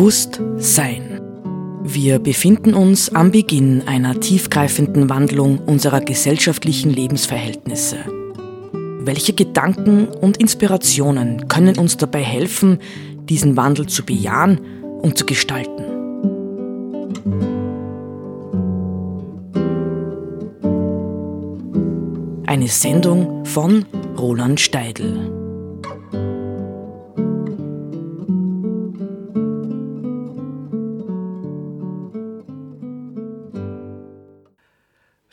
Bewusst sein. Wir befinden uns am Beginn einer tiefgreifenden Wandlung unserer gesellschaftlichen Lebensverhältnisse. Welche Gedanken und Inspirationen können uns dabei helfen, diesen Wandel zu bejahen und zu gestalten? Eine Sendung von Roland Steidl.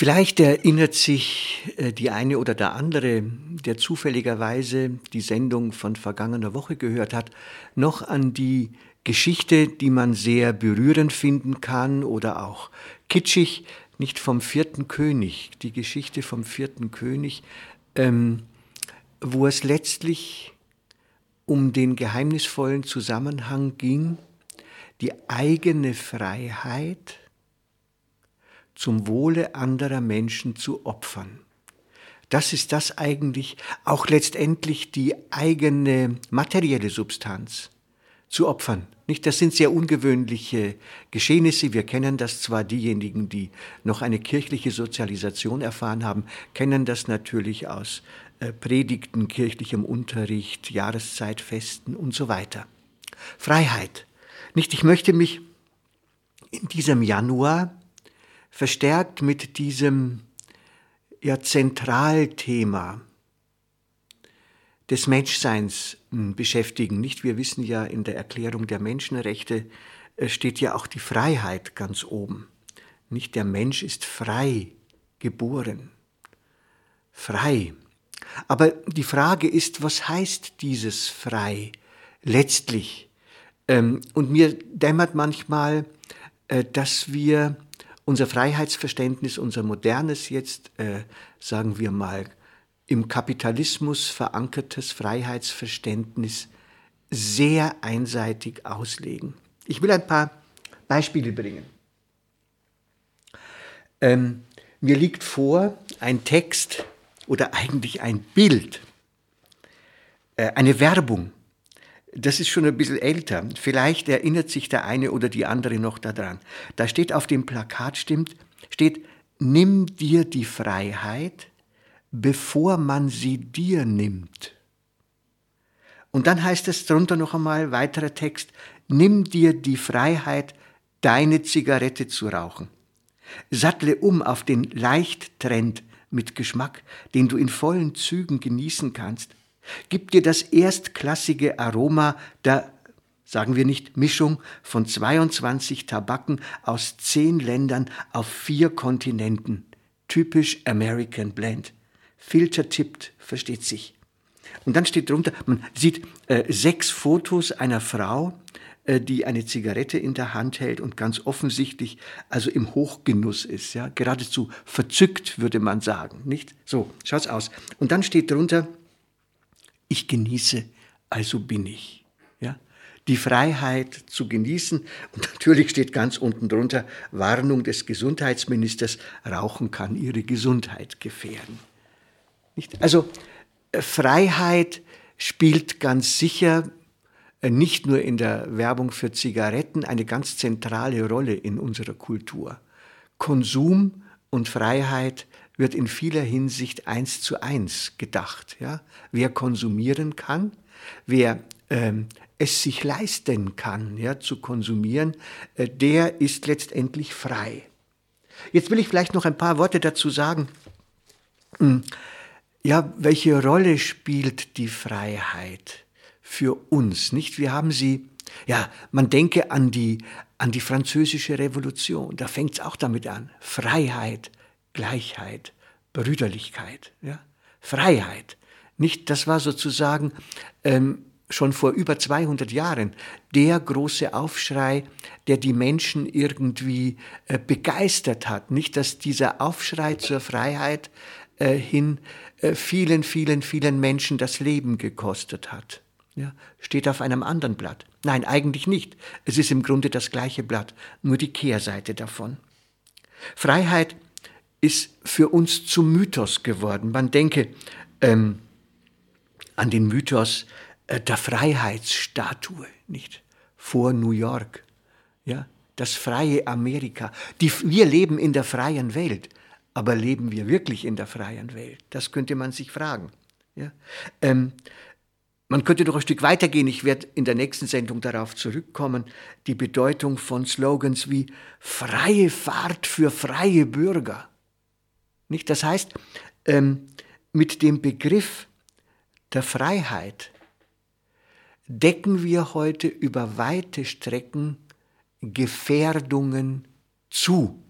Vielleicht erinnert sich äh, die eine oder der andere, der zufälligerweise die Sendung von vergangener Woche gehört hat, noch an die Geschichte, die man sehr berührend finden kann oder auch kitschig, nicht vom vierten König, die Geschichte vom vierten König, ähm, wo es letztlich um den geheimnisvollen Zusammenhang ging, die eigene Freiheit, zum Wohle anderer Menschen zu opfern. Das ist das eigentlich, auch letztendlich die eigene materielle Substanz zu opfern. Nicht, das sind sehr ungewöhnliche Geschehnisse. Wir kennen das zwar, diejenigen, die noch eine kirchliche Sozialisation erfahren haben, kennen das natürlich aus äh, Predigten, kirchlichem Unterricht, Jahreszeitfesten und so weiter. Freiheit. Nicht, ich möchte mich in diesem Januar verstärkt mit diesem ja, Zentralthema des Menschseins hm, beschäftigen. Nicht, wir wissen ja, in der Erklärung der Menschenrechte äh, steht ja auch die Freiheit ganz oben. Nicht der Mensch ist frei geboren. Frei. Aber die Frage ist, was heißt dieses frei letztlich? Ähm, und mir dämmert manchmal, äh, dass wir unser Freiheitsverständnis, unser modernes jetzt, äh, sagen wir mal, im Kapitalismus verankertes Freiheitsverständnis sehr einseitig auslegen. Ich will ein paar Beispiele bringen. Ähm, mir liegt vor ein Text oder eigentlich ein Bild, äh, eine Werbung das ist schon ein bisschen älter. Vielleicht erinnert sich der eine oder die andere noch daran. Da steht auf dem Plakat, stimmt, steht, nimm dir die Freiheit, bevor man sie dir nimmt. Und dann heißt es drunter noch einmal, weiterer Text, nimm dir die Freiheit, deine Zigarette zu rauchen. Sattle um auf den Leichttrend mit Geschmack, den du in vollen Zügen genießen kannst gibt dir das erstklassige Aroma der, sagen wir nicht Mischung, von 22 Tabaken aus zehn Ländern auf vier Kontinenten. Typisch American Blend. Filtertippt, versteht sich. Und dann steht drunter, man sieht äh, sechs Fotos einer Frau, äh, die eine Zigarette in der Hand hält und ganz offensichtlich also im Hochgenuss ist, ja, geradezu verzückt würde man sagen, nicht? So, schaut's aus. Und dann steht drunter, ich genieße, also bin ich. Ja? Die Freiheit zu genießen. Und natürlich steht ganz unten drunter Warnung des Gesundheitsministers, Rauchen kann ihre Gesundheit gefährden. Nicht? Also äh, Freiheit spielt ganz sicher äh, nicht nur in der Werbung für Zigaretten eine ganz zentrale Rolle in unserer Kultur. Konsum und Freiheit wird in vieler Hinsicht eins zu eins gedacht. Ja? Wer konsumieren kann, wer ähm, es sich leisten kann, ja, zu konsumieren, äh, der ist letztendlich frei. Jetzt will ich vielleicht noch ein paar Worte dazu sagen. Hm, ja, welche Rolle spielt die Freiheit für uns? Nicht? Wir haben sie, ja, man denke an die, an die französische Revolution. Da fängt es auch damit an. Freiheit, Gleichheit, Brüderlichkeit, ja? Freiheit. Nicht, das war sozusagen ähm, schon vor über 200 Jahren der große Aufschrei, der die Menschen irgendwie äh, begeistert hat. Nicht, dass dieser Aufschrei zur Freiheit äh, hin äh, vielen, vielen, vielen Menschen das Leben gekostet hat. Ja, steht auf einem anderen Blatt. Nein, eigentlich nicht. Es ist im Grunde das gleiche Blatt, nur die Kehrseite davon. Freiheit ist für uns zum Mythos geworden. Man denke ähm, an den Mythos äh, der Freiheitsstatue, nicht? vor New York. Ja, das freie Amerika. Die, wir leben in der freien Welt. Aber leben wir wirklich in der freien Welt? Das könnte man sich fragen. Ja? Ähm, man könnte noch ein Stück weitergehen. Ich werde in der nächsten Sendung darauf zurückkommen. Die Bedeutung von Slogans wie freie Fahrt für freie Bürger. Nicht? Das heißt, ähm, mit dem Begriff der Freiheit decken wir heute über weite Strecken Gefährdungen zu.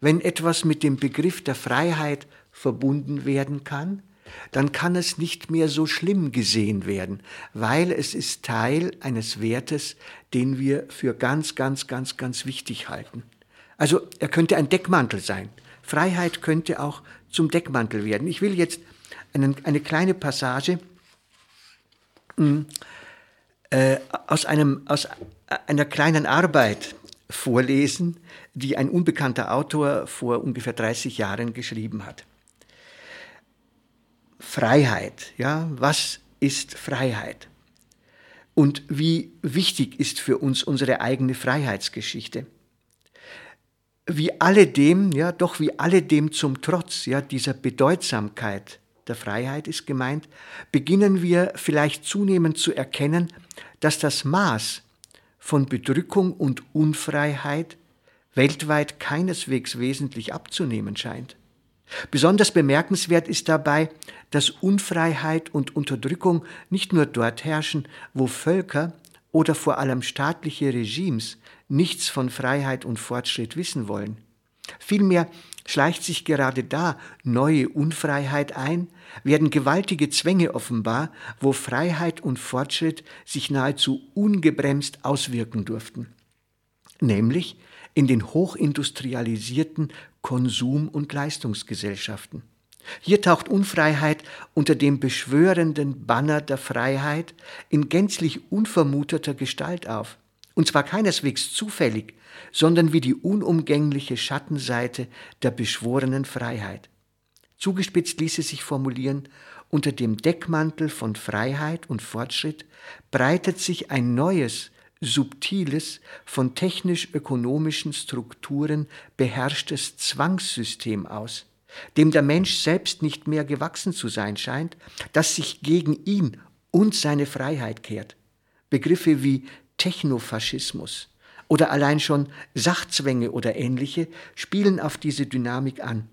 Wenn etwas mit dem Begriff der Freiheit verbunden werden kann, dann kann es nicht mehr so schlimm gesehen werden, weil es ist Teil eines Wertes, den wir für ganz, ganz, ganz, ganz wichtig halten. Also er könnte ein Deckmantel sein. Freiheit könnte auch zum Deckmantel werden. Ich will jetzt einen, eine kleine Passage hm, äh, aus, einem, aus einer kleinen Arbeit vorlesen, die ein unbekannter Autor vor ungefähr 30 Jahren geschrieben hat. Freiheit, ja, was ist Freiheit? Und wie wichtig ist für uns unsere eigene Freiheitsgeschichte? Wie alledem, ja, doch wie alledem zum Trotz, ja, dieser Bedeutsamkeit der Freiheit ist gemeint, beginnen wir vielleicht zunehmend zu erkennen, dass das Maß von Bedrückung und Unfreiheit weltweit keineswegs wesentlich abzunehmen scheint. Besonders bemerkenswert ist dabei, dass Unfreiheit und Unterdrückung nicht nur dort herrschen, wo Völker oder vor allem staatliche Regimes nichts von Freiheit und Fortschritt wissen wollen. Vielmehr schleicht sich gerade da neue Unfreiheit ein, werden gewaltige Zwänge offenbar, wo Freiheit und Fortschritt sich nahezu ungebremst auswirken durften, nämlich in den hochindustrialisierten Konsum- und Leistungsgesellschaften. Hier taucht Unfreiheit unter dem beschwörenden Banner der Freiheit in gänzlich unvermuteter Gestalt auf. Und zwar keineswegs zufällig, sondern wie die unumgängliche Schattenseite der beschworenen Freiheit. Zugespitzt ließe sich formulieren, unter dem Deckmantel von Freiheit und Fortschritt breitet sich ein neues, subtiles, von technisch-ökonomischen Strukturen beherrschtes Zwangssystem aus, dem der Mensch selbst nicht mehr gewachsen zu sein scheint, das sich gegen ihn und seine Freiheit kehrt. Begriffe wie Technofaschismus oder allein schon Sachzwänge oder ähnliche spielen auf diese Dynamik an.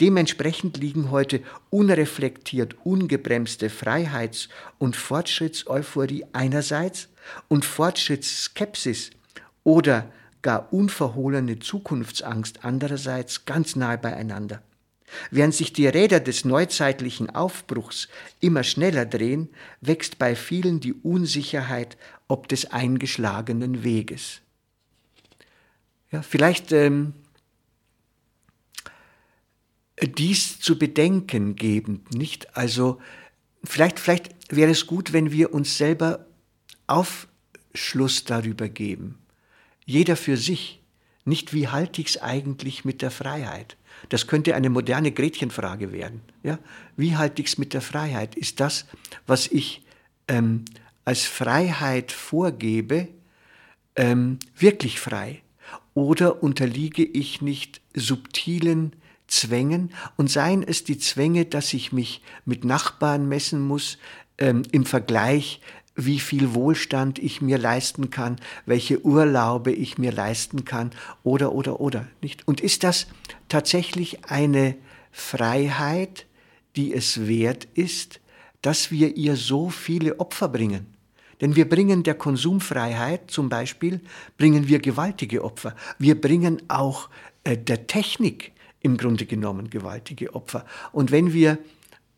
Dementsprechend liegen heute unreflektiert ungebremste Freiheits- und Fortschrittseuphorie einerseits und Fortschrittsskepsis oder gar unverhohlene Zukunftsangst andererseits ganz nahe beieinander. Während sich die Räder des neuzeitlichen Aufbruchs immer schneller drehen, wächst bei vielen die Unsicherheit ob des eingeschlagenen Weges. Ja, vielleicht ähm, dies zu bedenken gebend, nicht? Also vielleicht, vielleicht wäre es gut, wenn wir uns selber Aufschluss darüber geben. Jeder für sich. Nicht, wie halte ich es eigentlich mit der Freiheit? Das könnte eine moderne Gretchenfrage werden. Ja? Wie halte ich es mit der Freiheit? Ist das, was ich ähm, als Freiheit vorgebe, ähm, wirklich frei? Oder unterliege ich nicht subtilen Zwängen und seien es die Zwänge, dass ich mich mit Nachbarn messen muss, ähm, im Vergleich, wie viel Wohlstand ich mir leisten kann, welche Urlaube ich mir leisten kann, oder, oder, oder, nicht? Und ist das tatsächlich eine Freiheit, die es wert ist, dass wir ihr so viele Opfer bringen? Denn wir bringen der Konsumfreiheit zum Beispiel, bringen wir gewaltige Opfer. Wir bringen auch äh, der Technik im Grunde genommen gewaltige Opfer. Und wenn wir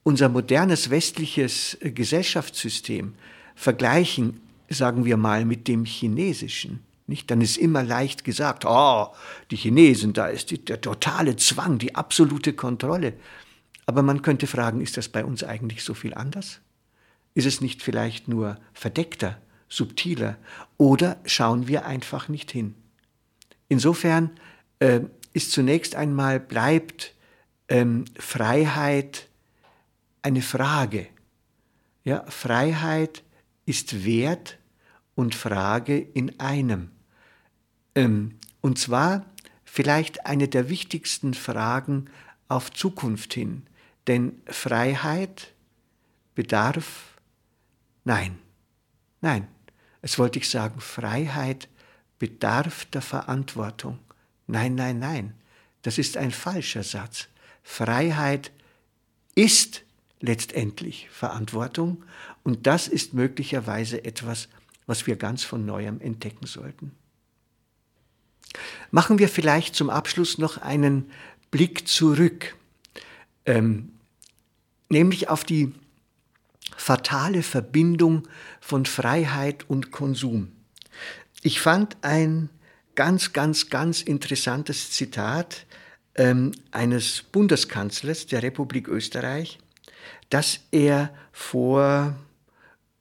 unser modernes westliches äh, Gesellschaftssystem vergleichen, sagen wir mal, mit dem chinesischen, nicht? Dann ist immer leicht gesagt, oh, die Chinesen, da ist die, der totale Zwang, die absolute Kontrolle. Aber man könnte fragen, ist das bei uns eigentlich so viel anders? Ist es nicht vielleicht nur verdeckter, subtiler oder schauen wir einfach nicht hin? Insofern äh, ist zunächst einmal, bleibt ähm, Freiheit eine Frage. Ja, Freiheit ist wert und Frage in einem. Ähm, und zwar vielleicht eine der wichtigsten Fragen auf Zukunft hin. Denn Freiheit bedarf, nein, nein, es wollte ich sagen, Freiheit bedarf der Verantwortung. Nein, nein, nein, das ist ein falscher Satz. Freiheit ist letztendlich Verantwortung und das ist möglicherweise etwas, was wir ganz von neuem entdecken sollten. Machen wir vielleicht zum Abschluss noch einen Blick zurück, ähm, nämlich auf die fatale Verbindung von Freiheit und Konsum. Ich fand ein ganz, ganz, ganz interessantes Zitat ähm, eines Bundeskanzlers der Republik Österreich, das er vor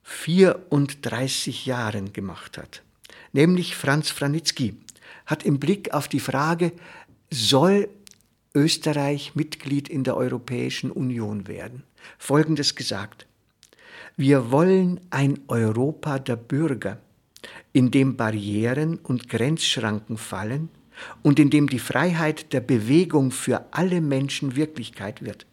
34 Jahren gemacht hat. Nämlich Franz Franitzky hat im Blick auf die Frage, soll Österreich Mitglied in der Europäischen Union werden, Folgendes gesagt. Wir wollen ein Europa der Bürger, in dem Barrieren und Grenzschranken fallen und in dem die Freiheit der Bewegung für alle Menschen Wirklichkeit wird.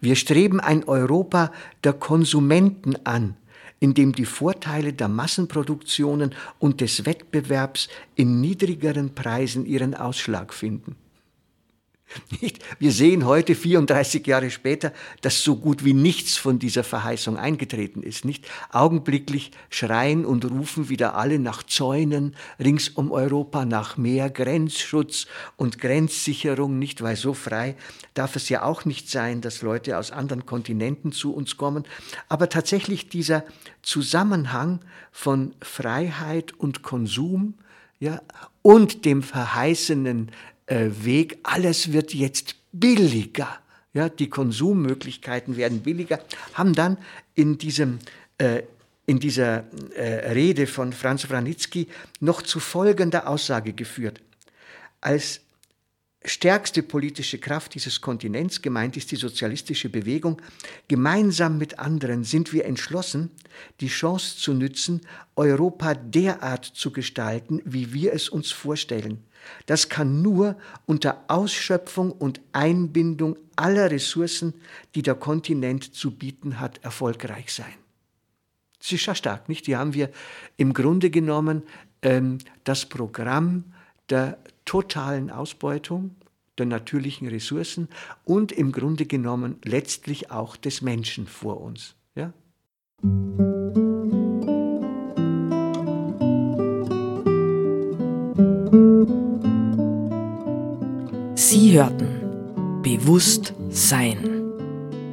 Wir streben ein Europa der Konsumenten an, in dem die Vorteile der Massenproduktionen und des Wettbewerbs in niedrigeren Preisen ihren Ausschlag finden. Nicht? Wir sehen heute, 34 Jahre später, dass so gut wie nichts von dieser Verheißung eingetreten ist. Nicht augenblicklich schreien und rufen wieder alle nach Zäunen rings um Europa, nach mehr Grenzschutz und Grenzsicherung. Nicht, weil so frei darf es ja auch nicht sein, dass Leute aus anderen Kontinenten zu uns kommen. Aber tatsächlich dieser Zusammenhang von Freiheit und Konsum, ja, und dem verheißenen Weg. Alles wird jetzt billiger. Ja, die Konsummöglichkeiten werden billiger, haben dann in diesem äh, in dieser äh, Rede von Franz Wranitzky noch zu folgender Aussage geführt. Als stärkste politische Kraft dieses Kontinents, gemeint ist die sozialistische Bewegung, gemeinsam mit anderen sind wir entschlossen, die Chance zu nützen, Europa derart zu gestalten, wie wir es uns vorstellen. Das kann nur unter Ausschöpfung und Einbindung aller Ressourcen, die der Kontinent zu bieten hat, erfolgreich sein. Das ist ja stark, nicht? Hier haben wir im Grunde genommen ähm, das Programm der totalen Ausbeutung der natürlichen Ressourcen und im Grunde genommen letztlich auch des Menschen vor uns. Ja? Sie hörten Bewusst Sein.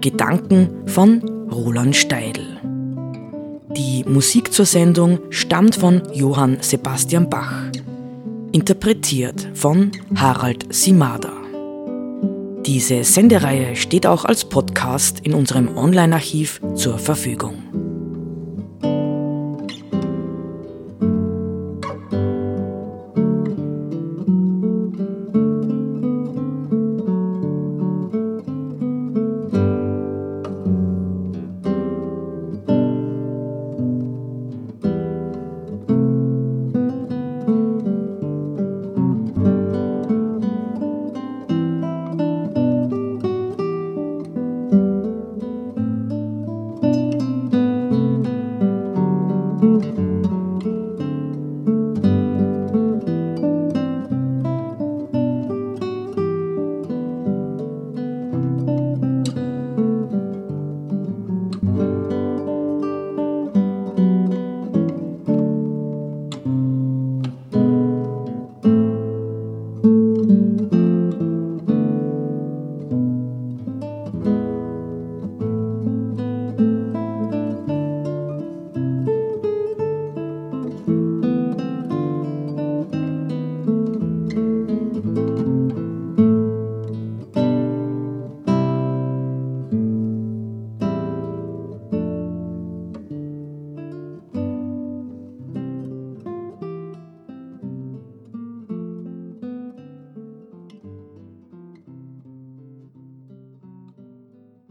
Gedanken von Roland Steidl. Die Musik zur Sendung stammt von Johann Sebastian Bach. Interpretiert von Harald Simada. Diese Sendereihe steht auch als Podcast in unserem Online-Archiv zur Verfügung.